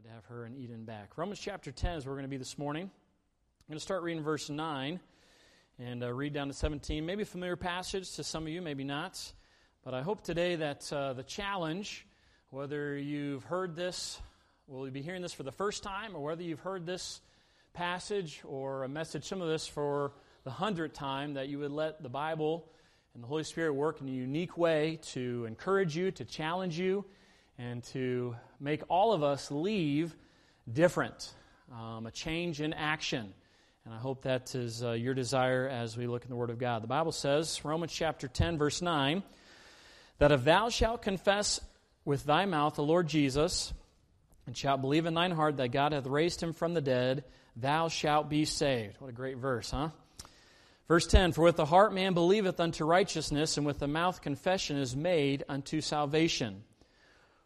Glad to have her and Eden back. Romans chapter 10 is where we're going to be this morning. I'm going to start reading verse 9 and uh, read down to 17. Maybe a familiar passage to some of you, maybe not. But I hope today that uh, the challenge, whether you've heard this, will you be hearing this for the first time, or whether you've heard this passage or a message, some of this for the hundredth time, that you would let the Bible and the Holy Spirit work in a unique way to encourage you, to challenge you, and to make all of us leave different, um, a change in action. And I hope that is uh, your desire as we look in the Word of God. The Bible says, Romans chapter 10, verse 9, that if thou shalt confess with thy mouth the Lord Jesus, and shalt believe in thine heart that God hath raised him from the dead, thou shalt be saved. What a great verse, huh? Verse 10 For with the heart man believeth unto righteousness, and with the mouth confession is made unto salvation.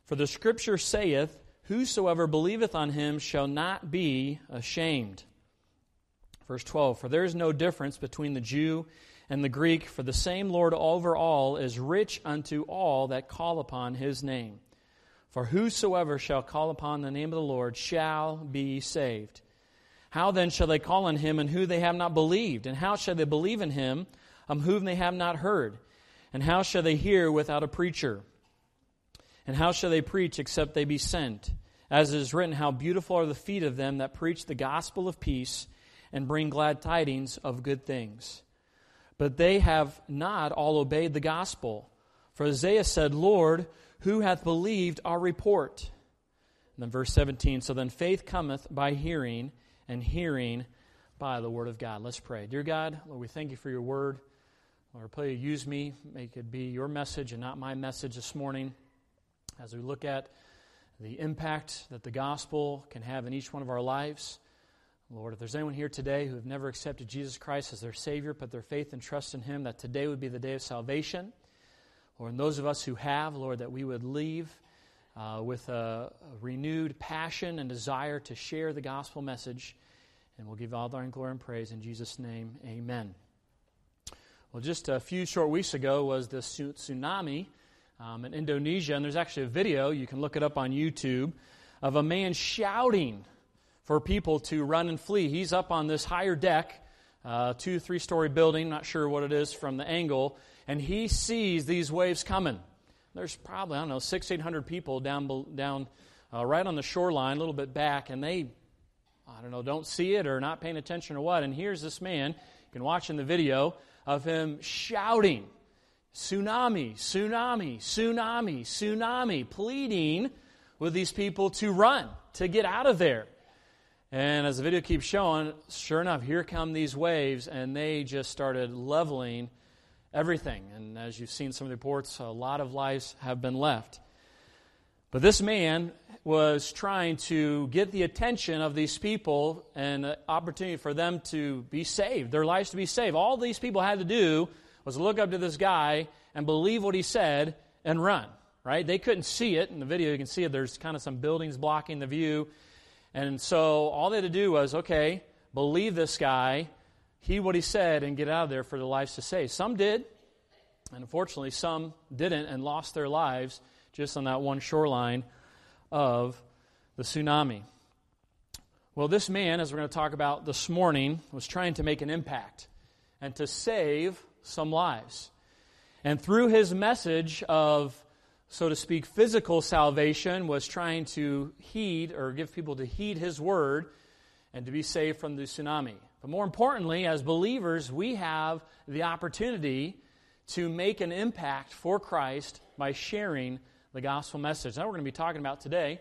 For the scripture saith, Whosoever believeth on him shall not be ashamed. Verse 12 For there is no difference between the Jew and the Greek, for the same Lord over all is rich unto all that call upon his name. For whosoever shall call upon the name of the Lord shall be saved. How then shall they call on him in whom they have not believed? And how shall they believe in him of whom they have not heard? And how shall they hear without a preacher? And how shall they preach except they be sent? As it is written, How beautiful are the feet of them that preach the gospel of peace and bring glad tidings of good things. But they have not all obeyed the gospel. For Isaiah said, Lord, who hath believed our report? And then verse 17 So then faith cometh by hearing, and hearing by the word of God. Let's pray. Dear God, Lord, we thank you for your word. Lord, pray you use me, make it be your message and not my message this morning as we look at the impact that the gospel can have in each one of our lives. Lord, if there's anyone here today who have never accepted Jesus Christ as their Savior, put their faith and trust in Him, that today would be the day of salvation. Or in those of us who have, Lord, that we would leave uh, with a, a, renewed passion and desire to share the gospel message. And we'll give all the glory and praise in Jesus' name. Amen. Well, just a few short weeks ago was the tsunami um, in Indonesia, and there's actually a video, you can look it up on YouTube, of a man shouting for people to run and flee. He's up on this higher deck, uh, two, three story building, not sure what it is from the angle, and he sees these waves coming. There's probably, I don't know, six, eight hundred people down, down uh, right on the shoreline, a little bit back, and they, I don't know, don't see it or not paying attention or what. And here's this man, you can watch in the video, of him shouting tsunami, tsunami, tsunami, tsunami, pleading with these people to run, to get out of there. And as the video keeps showing, sure enough, here come these waves, and they just started leveling everything. And as you've seen some of the reports, a lot of lives have been left. But this man was trying to get the attention of these people and an opportunity for them to be saved, their lives to be saved. All these people had to do was look up to this guy and believe what he said and run, right? They couldn't see it. In the video, you can see it. There's kind of some buildings blocking the view. And so all they had to do was, okay, believe this guy, heed what he said, and get out of there for their lives to save. Some did, and unfortunately, some didn't and lost their lives just on that one shoreline of the tsunami. Well, this man, as we're going to talk about this morning, was trying to make an impact and to save some lives. And through his message of, so to speak, physical salvation, was trying to heed or give people to heed his word and to be saved from the tsunami. But more importantly, as believers, we have the opportunity to make an impact for Christ by sharing the gospel message. Now, we're going to be talking about today.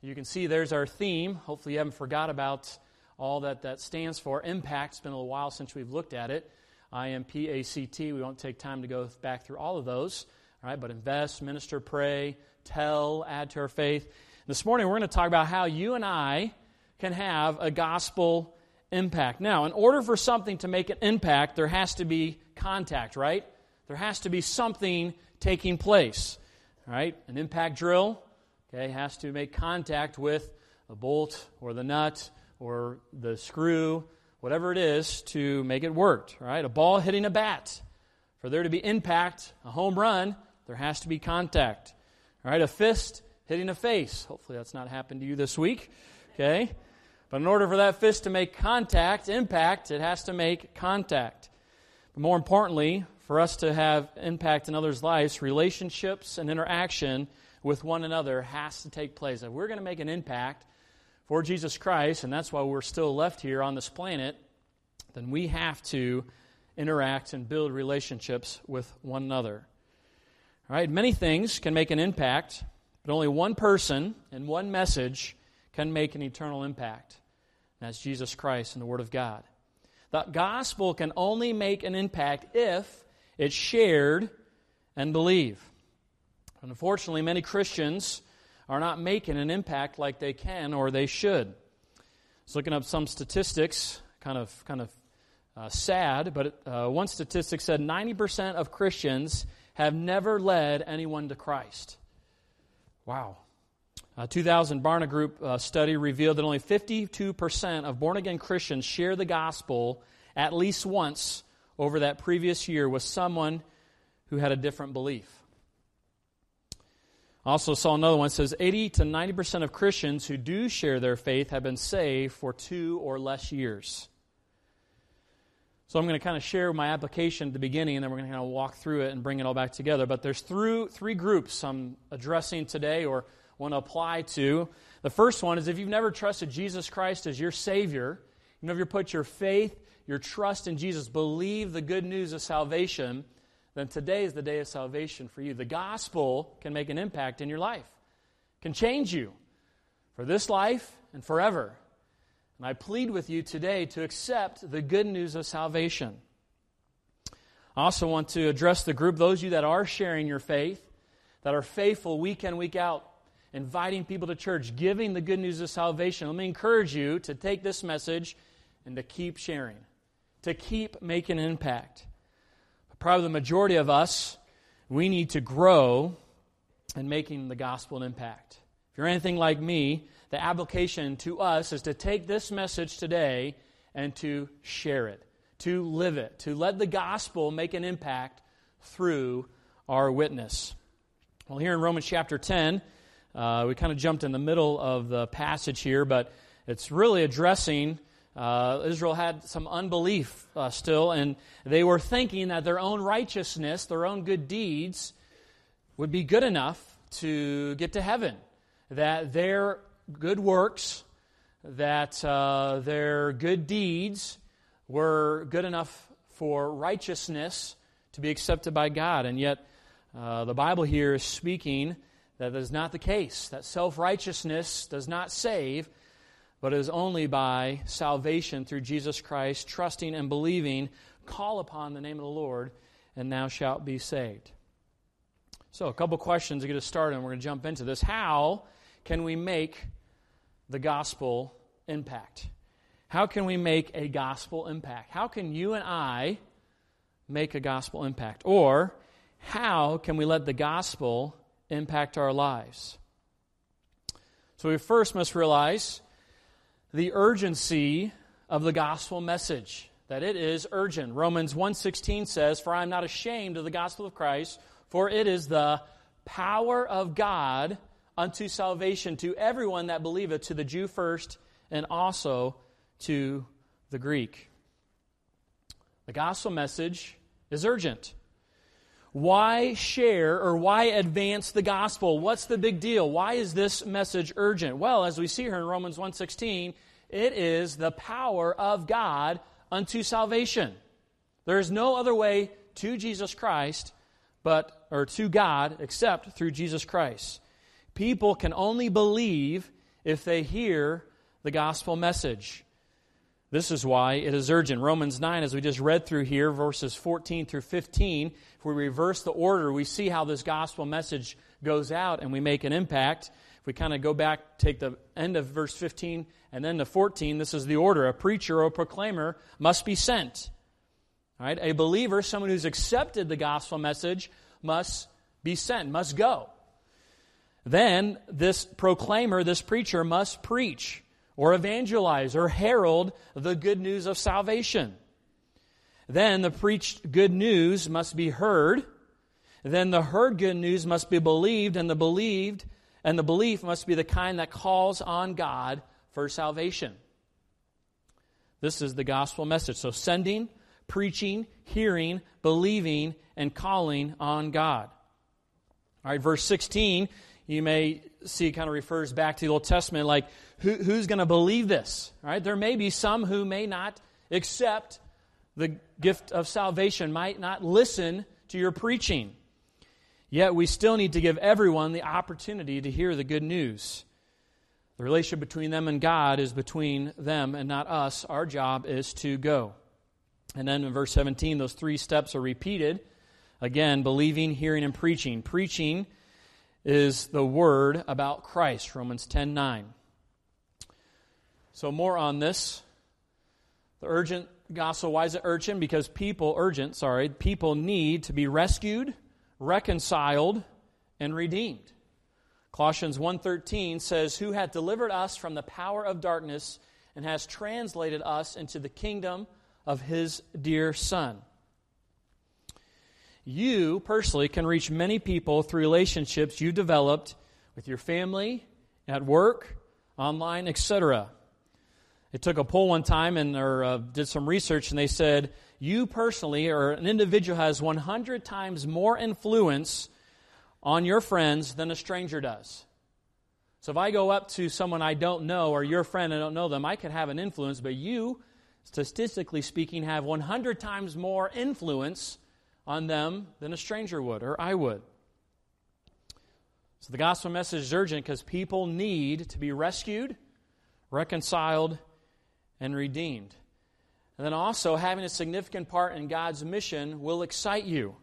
You can see there's our theme. Hopefully, you haven't forgot about all that that stands for. Impact. It's been a little while since we've looked at it. I M P A C T. We won't take time to go back through all of those. All right, but invest, minister, pray, tell, add to our faith. This morning we're going to talk about how you and I can have a gospel impact. Now, in order for something to make an impact, there has to be contact, right? There has to be something taking place. All right? An impact drill, okay, has to make contact with a bolt or the nut or the screw whatever it is to make it work, right? A ball hitting a bat. For there to be impact, a home run, there has to be contact. All right, a fist hitting a face. Hopefully, that's not happened to you this week. Okay? But in order for that fist to make contact, impact, it has to make contact. But more importantly, for us to have impact in others' lives, relationships and interaction with one another has to take place. If we're going to make an impact for Jesus Christ, and that's why we're still left here on this planet, then we have to interact and build relationships with one another. All right, many things can make an impact, but only one person and one message can make an eternal impact. And that's Jesus Christ and the Word of God. The gospel can only make an impact if it's shared and believed. Unfortunately, many Christians are not making an impact like they can or they should. I was looking up some statistics, kind of, kind of uh, sad, but uh, one statistic said 90% of Christians have never led anyone to Christ. Wow. A 2000 Barna Group uh, study revealed that only 52% of born again Christians share the gospel at least once over that previous year with someone who had a different belief. Also saw another one says 80 to 90% of Christians who do share their faith have been saved for 2 or less years. So I'm going to kind of share my application at the beginning, and then we're going to kind of walk through it and bring it all back together. But there's through, three groups I'm addressing today or want to apply to. The first one is if you've never trusted Jesus Christ as your Savior, you've never put your faith, your trust in Jesus, believe the good news of salvation, then today is the day of salvation for you. The gospel can make an impact in your life, can change you for this life and forever. And I plead with you today to accept the good news of salvation. I also want to address the group, those of you that are sharing your faith, that are faithful week in, week out, inviting people to church, giving the good news of salvation. Let me encourage you to take this message and to keep sharing, to keep making an impact. Probably the majority of us, we need to grow in making the gospel an impact. If you're anything like me, the application to us is to take this message today and to share it, to live it, to let the gospel make an impact through our witness. Well, here in Romans chapter 10, uh, we kind of jumped in the middle of the passage here, but it's really addressing. Uh, Israel had some unbelief uh, still, and they were thinking that their own righteousness, their own good deeds, would be good enough to get to heaven. That their good works, that uh, their good deeds were good enough for righteousness to be accepted by God. And yet, uh, the Bible here is speaking that that is not the case, that self righteousness does not save, but it is only by salvation through Jesus Christ, trusting and believing. Call upon the name of the Lord, and thou shalt be saved. So, a couple questions to get us started, and we're going to jump into this. How can we make the gospel impact? How can we make a gospel impact? How can you and I make a gospel impact? Or how can we let the gospel impact our lives? So we first must realize the urgency of the gospel message that it is urgent. Romans 1:16 says, "For I am not ashamed of the gospel of Christ, for it is the power of God unto salvation to everyone that believeth, to the Jew first, and also to the Greek. The gospel message is urgent. Why share or why advance the gospel? What's the big deal? Why is this message urgent? Well, as we see here in Romans 1:16, it is the power of God unto salvation. There is no other way to Jesus Christ but or to God except through Jesus Christ. People can only believe if they hear the gospel message. This is why it is urgent. Romans 9, as we just read through here, verses 14 through 15, if we reverse the order, we see how this gospel message goes out and we make an impact. If we kind of go back, take the end of verse 15 and then to 14, this is the order. A preacher or a proclaimer must be sent. All right? A believer, someone who's accepted the gospel message, must be sent, must go. Then this proclaimer, this preacher must preach or evangelize or herald the good news of salvation. Then the preached good news must be heard. Then the heard good news must be believed, and the believed and the belief must be the kind that calls on God for salvation. This is the gospel message. So, sending, preaching, hearing, believing, and calling on God. All right, verse 16, you may see kind of refers back to the Old Testament, like who, who's going to believe this? All right, there may be some who may not accept the gift of salvation, might not listen to your preaching. Yet we still need to give everyone the opportunity to hear the good news. The relationship between them and God is between them and not us. Our job is to go. And then in verse 17, those three steps are repeated. Again, believing, hearing, and preaching. Preaching is the word about Christ, Romans 10 9. So, more on this. The urgent gospel, why is it urgent? Because people, urgent, sorry, people need to be rescued reconciled, and redeemed. Colossians 1:13 says, "Who hath delivered us from the power of darkness and has translated us into the kingdom of his dear son." You personally can reach many people through relationships you developed with your family, at work, online, etc. It took a poll one time and or, uh, did some research, and they said you personally or an individual has 100 times more influence on your friends than a stranger does. So if I go up to someone I don't know or your friend I don't know them, I could have an influence, but you, statistically speaking, have 100 times more influence on them than a stranger would or I would. So the gospel message is urgent because people need to be rescued, reconciled, and redeemed. And then also, having a significant part in God's mission will excite you.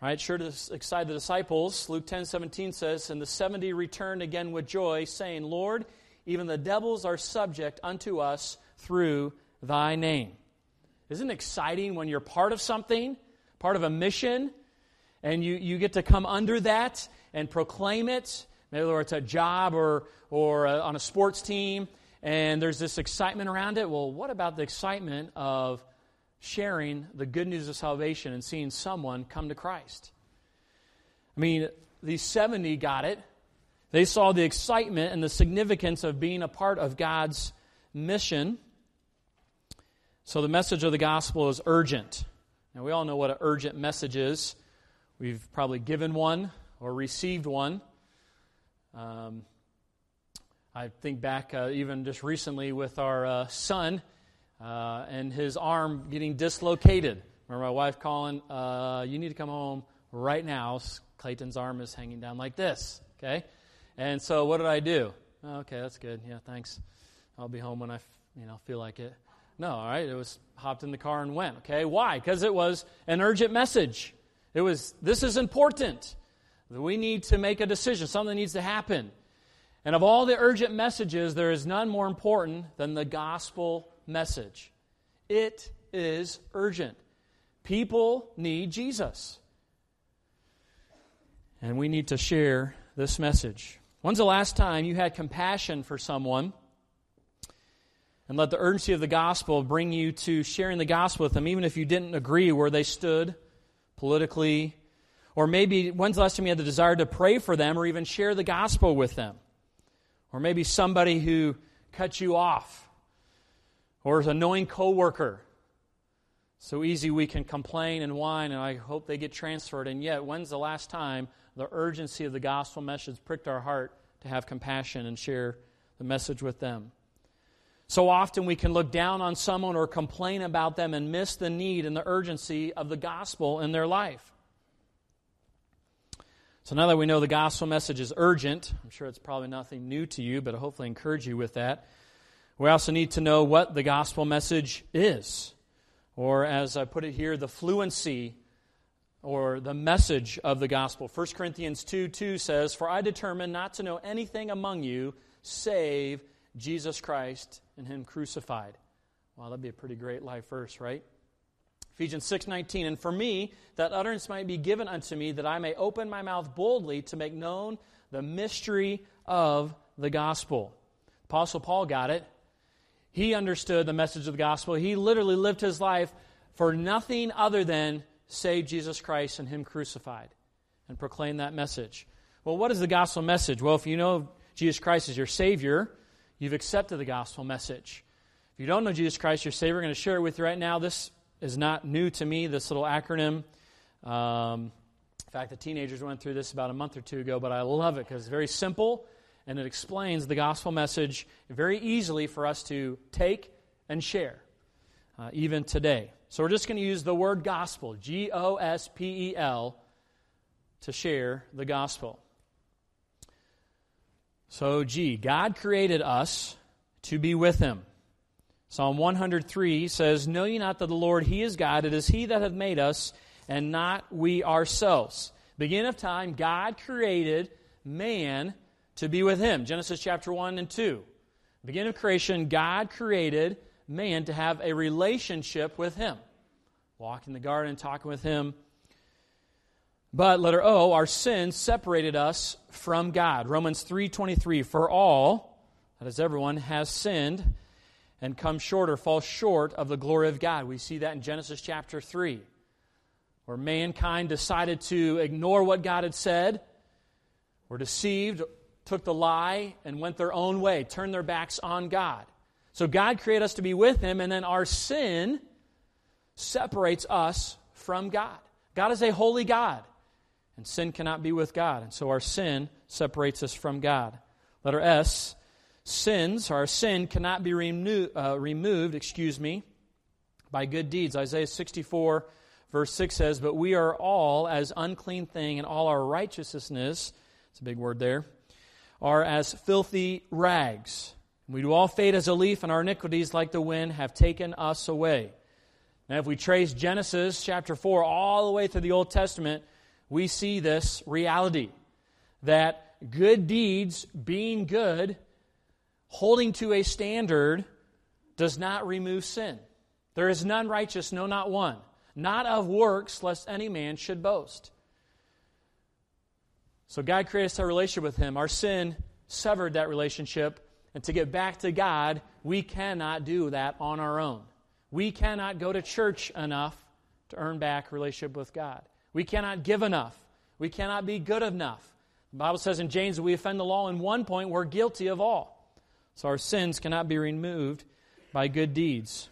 Right, sure to excite the disciples. Luke 10 17 says, And the 70 returned again with joy, saying, Lord, even the devils are subject unto us through thy name. Isn't it exciting when you're part of something, part of a mission, and you, you get to come under that and proclaim it, maybe it's a job or, or a, on a sports team, and there's this excitement around it. Well, what about the excitement of sharing the good news of salvation and seeing someone come to Christ? I mean, these 70 got it. They saw the excitement and the significance of being a part of God's mission. So the message of the gospel is urgent. Now, we all know what an urgent message is. We've probably given one or received one. Um, I think back uh, even just recently with our uh, son uh, and his arm getting dislocated. Remember my wife calling, uh, you need to come home right now. Clayton's arm is hanging down like this, okay? And so what did I do? Oh, okay, that's good. Yeah, thanks. I'll be home when I, you know, feel like it. No, all right. It was hopped in the car and went. Okay, why? Because it was an urgent message. It was this is important. We need to make a decision. Something needs to happen. And of all the urgent messages, there is none more important than the gospel message. It is urgent. People need Jesus. And we need to share this message. When's the last time you had compassion for someone and let the urgency of the gospel bring you to sharing the gospel with them, even if you didn't agree where they stood politically? Or maybe when's the last time you had the desire to pray for them or even share the gospel with them? Or maybe somebody who cut you off. Or an annoying coworker. So easy we can complain and whine, and I hope they get transferred. And yet, when's the last time the urgency of the gospel message pricked our heart to have compassion and share the message with them? So often we can look down on someone or complain about them and miss the need and the urgency of the gospel in their life. So now that we know the gospel message is urgent, I'm sure it's probably nothing new to you, but I hopefully encourage you with that. We also need to know what the gospel message is, or as I put it here, the fluency or the message of the gospel. 1 Corinthians 2 2 says, For I determined not to know anything among you save Jesus Christ and Him crucified. Wow, that'd be a pretty great life verse, right? Ephesians 6:19 and for me that utterance might be given unto me that I may open my mouth boldly to make known the mystery of the gospel. Apostle Paul got it. He understood the message of the gospel. He literally lived his life for nothing other than save Jesus Christ and him crucified and proclaim that message. Well, what is the gospel message? Well, if you know Jesus Christ is your Savior, you've accepted the gospel message. If you don't know Jesus Christ, your Savior, I'm going to share it with you right now. This is not new to me, this little acronym. Um, in fact, the teenagers went through this about a month or two ago, but I love it because it's very simple and it explains the gospel message very easily for us to take and share, uh, even today. So we're just going to use the word gospel, G O S P E L, to share the gospel. So, G, God created us to be with Him. Psalm 103 says, Know ye not that the Lord, He is God, it is He that hath made us, and not we ourselves. Beginning of time, God created man to be with Him. Genesis chapter 1 and 2. Beginning of creation, God created man to have a relationship with Him. Walk in the garden, talking with Him. But letter O, our sins separated us from God. Romans 3:23 for all, that is everyone has sinned and come short or fall short of the glory of God. We see that in Genesis chapter 3, where mankind decided to ignore what God had said, were deceived, took the lie, and went their own way, turned their backs on God. So God created us to be with Him, and then our sin separates us from God. God is a holy God, and sin cannot be with God. And so our sin separates us from God. Letter S sins, our sin cannot be renew, uh, removed, excuse me, by good deeds. Isaiah 64, verse 6 says, But we are all as unclean thing, and all our righteousness, it's a big word there, are as filthy rags. We do all fade as a leaf, and our iniquities, like the wind, have taken us away. Now, if we trace Genesis chapter 4 all the way through the Old Testament, we see this reality that good deeds, being good, holding to a standard does not remove sin. There is none righteous, no, not one. Not of works, lest any man should boast. So God created a relationship with Him. Our sin severed that relationship. And to get back to God, we cannot do that on our own. We cannot go to church enough to earn back relationship with God. We cannot give enough. We cannot be good enough. The Bible says in James that we offend the law in one point, we're guilty of all. So our sins cannot be removed by good deeds.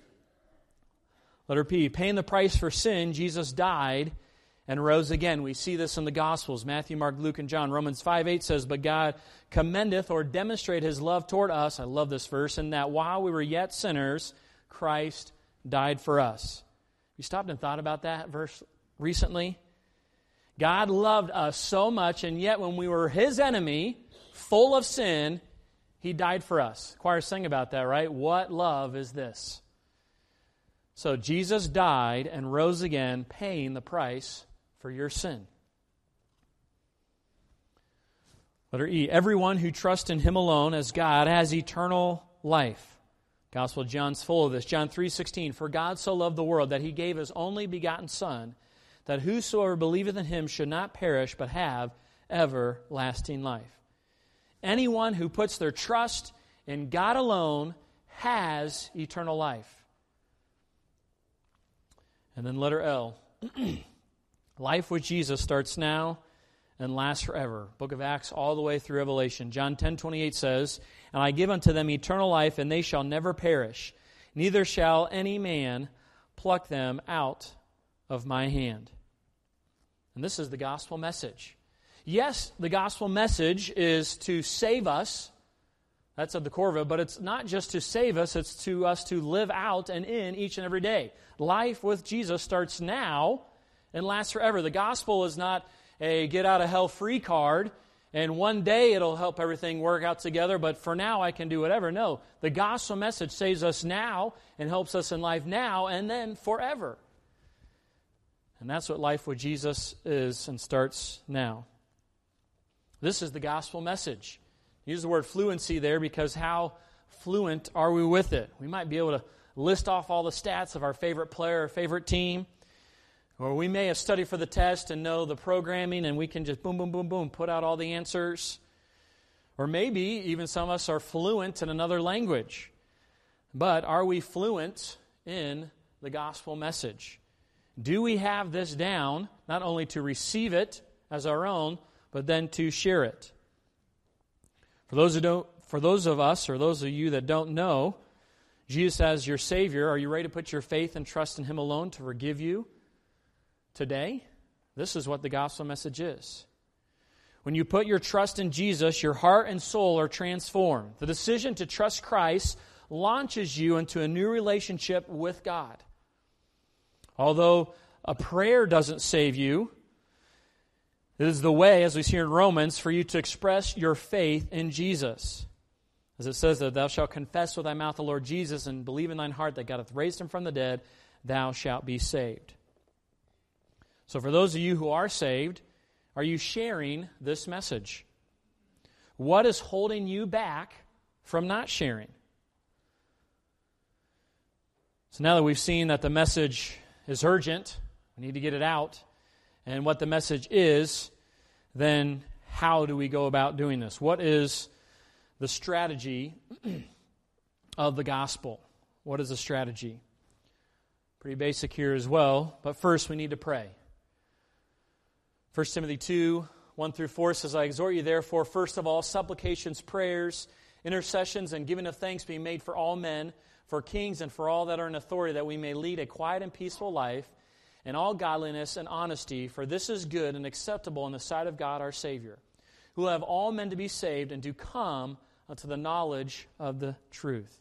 Letter P, paying the price for sin, Jesus died and rose again. We see this in the Gospels Matthew, Mark, Luke, and John. Romans 5 8 says, But God commendeth or demonstrate his love toward us. I love this verse, in that while we were yet sinners, Christ died for us. You stopped and thought about that verse recently? God loved us so much, and yet when we were his enemy, full of sin, he died for us. Choir sing about that, right? What love is this? So Jesus died and rose again, paying the price for your sin. Letter E Everyone who trusts in him alone as God has eternal life. Gospel of John's full of this. John 3:16 For God so loved the world that he gave his only begotten son that whosoever believeth in him should not perish but have everlasting life. Anyone who puts their trust in God alone has eternal life. And then letter L. life with Jesus starts now and lasts forever. Book of Acts all the way through Revelation. John 10:28 says, "And I give unto them eternal life, and they shall never perish, neither shall any man pluck them out of my hand." And this is the gospel message. Yes, the gospel message is to save us. That's at the core of it, but it's not just to save us, it's to us to live out and in each and every day. Life with Jesus starts now and lasts forever. The gospel is not a get out of hell free card and one day it'll help everything work out together, but for now I can do whatever. No, the gospel message saves us now and helps us in life now and then forever. And that's what life with Jesus is and starts now. This is the gospel message. Use the word fluency there because how fluent are we with it? We might be able to list off all the stats of our favorite player or favorite team. Or we may have studied for the test and know the programming and we can just boom, boom, boom, boom, put out all the answers. Or maybe even some of us are fluent in another language. But are we fluent in the gospel message? Do we have this down, not only to receive it as our own, but then to share it. For those who don't, for those of us or those of you that don't know, Jesus as your Savior, are you ready to put your faith and trust in Him alone to forgive you today? This is what the gospel message is. When you put your trust in Jesus, your heart and soul are transformed. The decision to trust Christ launches you into a new relationship with God. Although a prayer doesn't save you, it is the way, as we see in Romans, for you to express your faith in Jesus. As it says that thou shalt confess with thy mouth the Lord Jesus and believe in thine heart that God hath raised him from the dead, thou shalt be saved. So, for those of you who are saved, are you sharing this message? What is holding you back from not sharing? So, now that we've seen that the message is urgent, we need to get it out, and what the message is, then how do we go about doing this? What is the strategy of the gospel. What is the strategy? Pretty basic here as well, but first we need to pray. 1 Timothy 2 1 through 4 says, I exhort you, therefore, first of all, supplications, prayers, intercessions, and giving of thanks being made for all men, for kings, and for all that are in authority, that we may lead a quiet and peaceful life in all godliness and honesty, for this is good and acceptable in the sight of God our Savior, who will have all men to be saved and to come unto the knowledge of the truth.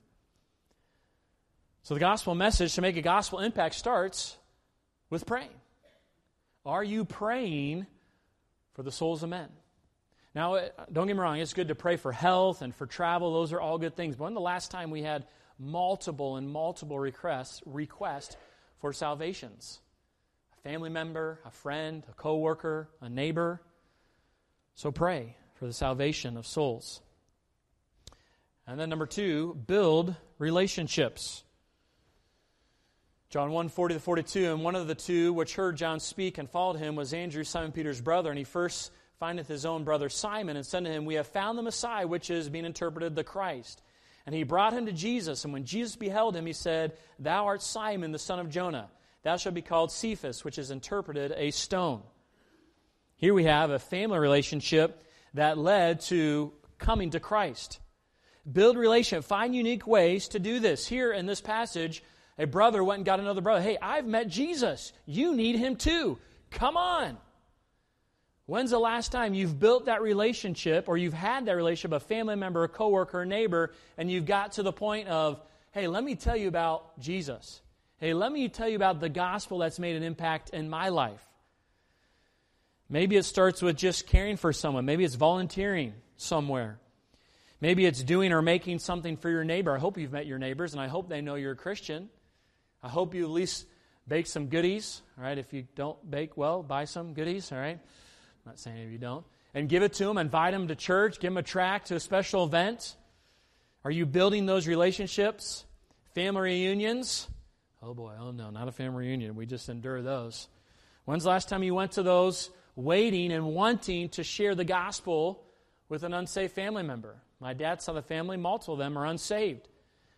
So, the gospel message to make a gospel impact starts with praying. Are you praying for the souls of men? Now, don't get me wrong, it's good to pray for health and for travel. Those are all good things. But when the last time we had multiple and multiple requests, requests for salvations? Family member, a friend, a coworker, a neighbor. So pray for the salvation of souls. And then number two, build relationships. John 1 40 to 42, and one of the two which heard John speak and followed him was Andrew, Simon Peter's brother. And he first findeth his own brother Simon and said to him, We have found the Messiah, which is being interpreted the Christ. And he brought him to Jesus. And when Jesus beheld him, he said, Thou art Simon, the son of Jonah. Thou shalt be called Cephas, which is interpreted a stone. Here we have a family relationship that led to coming to Christ. Build relationship. Find unique ways to do this. Here in this passage, a brother went and got another brother. Hey, I've met Jesus. You need him too. Come on. When's the last time you've built that relationship or you've had that relationship, a family member, a coworker, a neighbor, and you've got to the point of, hey, let me tell you about Jesus. Hey, let me tell you about the gospel that's made an impact in my life. Maybe it starts with just caring for someone. Maybe it's volunteering somewhere. Maybe it's doing or making something for your neighbor. I hope you've met your neighbors, and I hope they know you're a Christian. I hope you at least bake some goodies. All right, if you don't bake well, buy some goodies. All right, I'm not saying if you don't, and give it to them. Invite them to church. Give them a tract to a special event. Are you building those relationships? Family reunions. Oh boy, oh no, not a family reunion. We just endure those. When's the last time you went to those waiting and wanting to share the gospel with an unsafe family member? My dad's of the family, multiple of them are unsaved.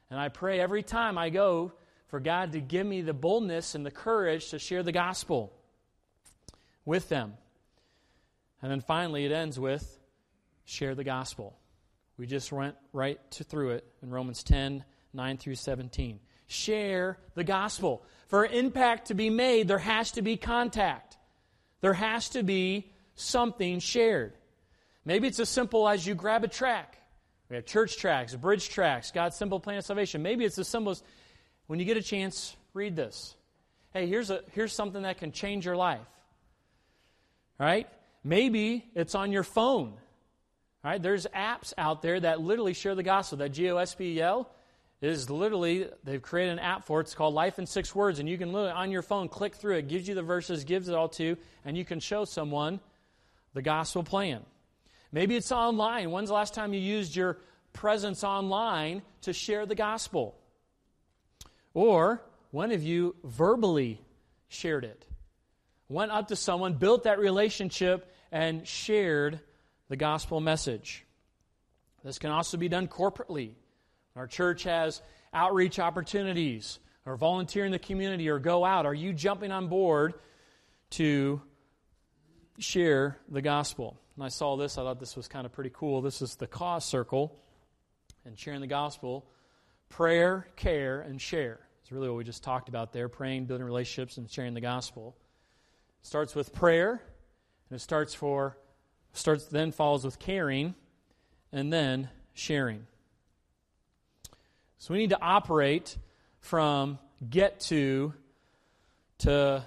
And I pray every time I go for God to give me the boldness and the courage to share the gospel with them. And then finally, it ends with share the gospel. We just went right to, through it in Romans 10 9 through 17. Share the gospel. For impact to be made, there has to be contact, there has to be something shared. Maybe it's as simple as you grab a tract we have church tracts, bridge tracts, God's simple plan of salvation. Maybe it's as simple as when you get a chance, read this. Hey, here's, a, here's something that can change your life. Right? Maybe it's on your phone. Right? There's apps out there that literally share the gospel. That GOSPEL is literally, they've created an app for it. It's called Life in Six Words. And you can literally, on your phone, click through it, gives you the verses, gives it all to you, and you can show someone the gospel plan. Maybe it's online. When's the last time you used your presence online to share the gospel? Or when have you verbally shared it? Went up to someone, built that relationship, and shared the gospel message. This can also be done corporately. Our church has outreach opportunities, or volunteer in the community, or go out. Are you jumping on board to share the gospel. And I saw this, I thought this was kind of pretty cool. This is the cause circle and sharing the gospel prayer, care, and share. It's really what we just talked about there praying, building relationships, and sharing the gospel. It starts with prayer, and it starts for starts then follows with caring, and then sharing. So we need to operate from get to to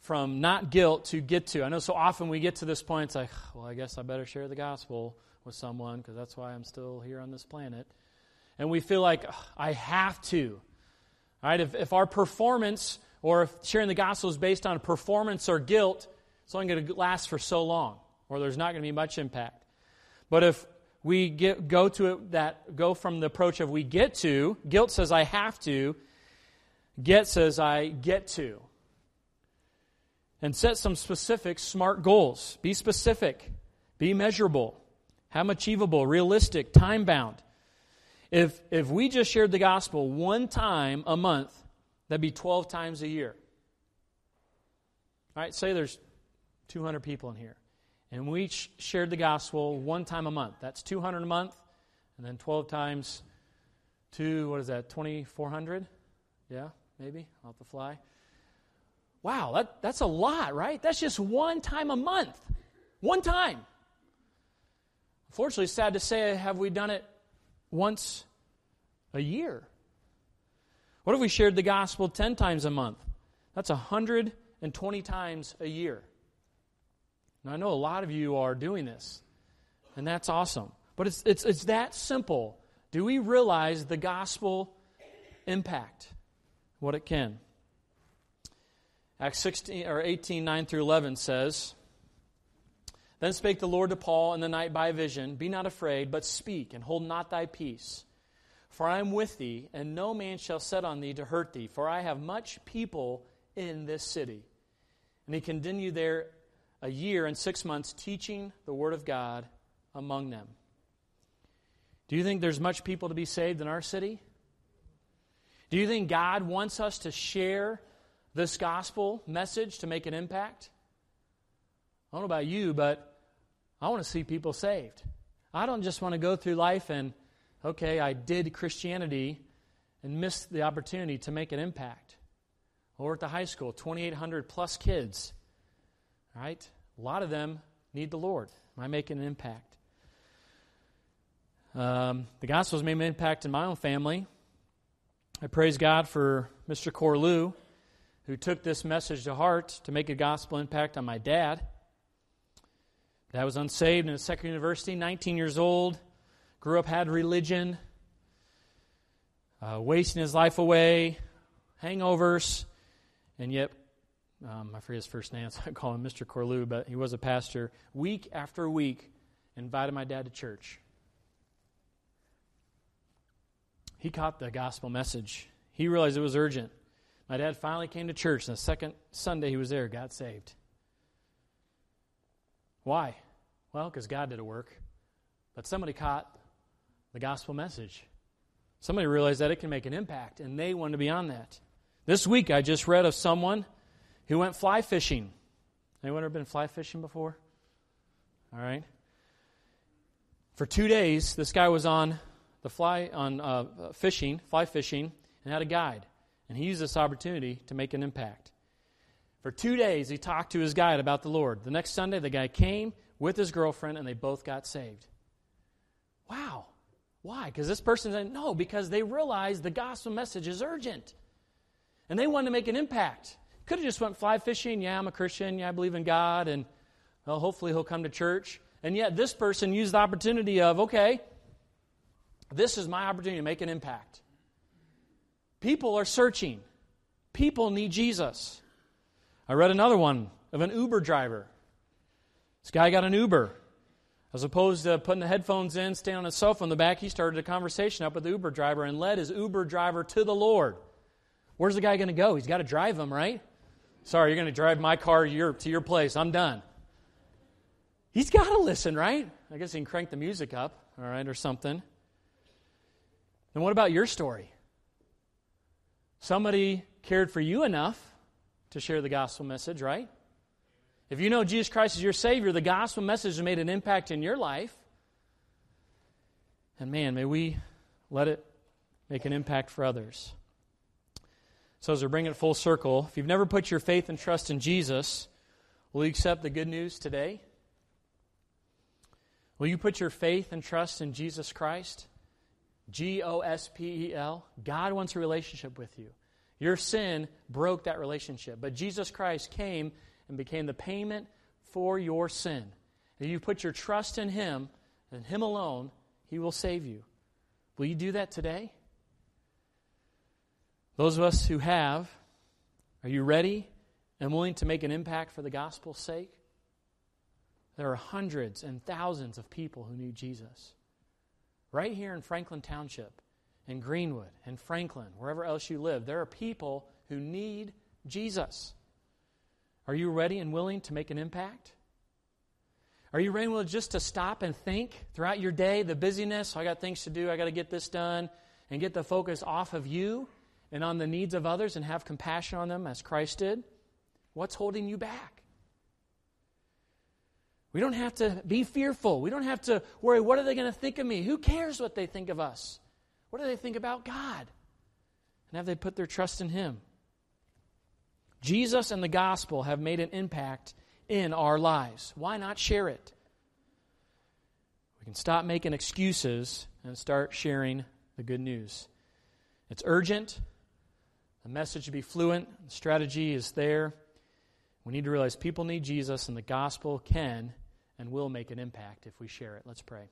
from not guilt to get to. I know so often we get to this point, it's like, well, I guess I better share the gospel with someone because that's why I'm still here on this planet. And we feel like, I have to. All right, if, if our performance or if sharing the gospel is based on performance or guilt, it's only going to last for so long, or there's not going to be much impact. But if we get, go to it that go from the approach of we get to, guilt says I have to, get says I get to. And set some specific smart goals. Be specific. Be measurable. Have achievable, realistic, time bound. If, if we just shared the gospel one time a month, that'd be 12 times a year. All right, say there's 200 people in here. And we sh- shared the gospel one time a month. That's 200 a month. And then 12 times two, what is that, 2,400? Yeah, maybe, off the fly. Wow, that, that's a lot, right? That's just one time a month. One time. Unfortunately, sad to say, have we done it once a year? What if we shared the gospel 10 times a month? That's 120 times a year. Now, I know a lot of you are doing this, and that's awesome. But it's, it's, it's that simple. Do we realize the gospel impact, what it can? Acts 16 or 18, 9 through 11 says, Then spake the Lord to Paul in the night by vision, Be not afraid, but speak, and hold not thy peace. For I am with thee, and no man shall set on thee to hurt thee, for I have much people in this city. And he continued there a year and six months teaching the word of God among them. Do you think there's much people to be saved in our city? Do you think God wants us to share this gospel message to make an impact? I don't know about you, but I want to see people saved. I don't just want to go through life and, okay, I did Christianity and missed the opportunity to make an impact. Over at the high school, 2,800 plus kids, right? A lot of them need the Lord. Am I making an impact? Um, the gospel has made an impact in my own family. I praise God for Mr. Corlew who took this message to heart to make a gospel impact on my dad. Dad was unsaved in a second university, 19 years old, grew up, had religion, uh, wasting his life away, hangovers, and yet, um, I forget his first name, so I call him Mr. Corlew, but he was a pastor. Week after week, invited my dad to church. He caught the gospel message. He realized it was urgent. My dad finally came to church, and the second Sunday he was there, got saved. Why? Well, because God did a work. But somebody caught the gospel message. Somebody realized that it can make an impact, and they wanted to be on that. This week, I just read of someone who went fly fishing. Anyone ever been fly fishing before? All right. For two days, this guy was on the fly on uh, fishing, fly fishing, and had a guide. And he used this opportunity to make an impact. For two days, he talked to his guide about the Lord. The next Sunday, the guy came with his girlfriend, and they both got saved. Wow. Why? Because this person said, no, because they realized the gospel message is urgent. And they wanted to make an impact. Could have just went fly fishing. Yeah, I'm a Christian. Yeah, I believe in God. And well, hopefully he'll come to church. And yet this person used the opportunity of, okay, this is my opportunity to make an impact. People are searching. People need Jesus. I read another one of an Uber driver. This guy got an Uber. As opposed to putting the headphones in, staying on his phone in the back, he started a conversation up with the Uber driver and led his Uber driver to the Lord. Where's the guy going to go? He's got to drive him, right? Sorry, you're going to drive my car to your, to your place. I'm done. He's got to listen, right? I guess he can crank the music up, all right, or something. And what about your story? Somebody cared for you enough to share the gospel message, right? If you know Jesus Christ is your Savior, the gospel message has made an impact in your life. And man, may we let it make an impact for others. So, as we bring it full circle, if you've never put your faith and trust in Jesus, will you accept the good news today? Will you put your faith and trust in Jesus Christ? G O S P E L. God wants a relationship with you. Your sin broke that relationship, but Jesus Christ came and became the payment for your sin. If you put your trust in Him and Him alone, He will save you. Will you do that today? Those of us who have, are you ready and willing to make an impact for the gospel's sake? There are hundreds and thousands of people who need Jesus. Right here in Franklin Township, in Greenwood, in Franklin, wherever else you live, there are people who need Jesus. Are you ready and willing to make an impact? Are you ready and willing just to stop and think throughout your day, the busyness, I got things to do, I got to get this done, and get the focus off of you and on the needs of others and have compassion on them as Christ did? What's holding you back? We don't have to be fearful. We don't have to worry, what are they going to think of me? Who cares what they think of us? What do they think about God? And have they put their trust in Him? Jesus and the gospel have made an impact in our lives. Why not share it? We can stop making excuses and start sharing the good news. It's urgent. The message to be fluent. The strategy is there. We need to realize people need Jesus, and the gospel can and will make an impact if we share it. Let's pray.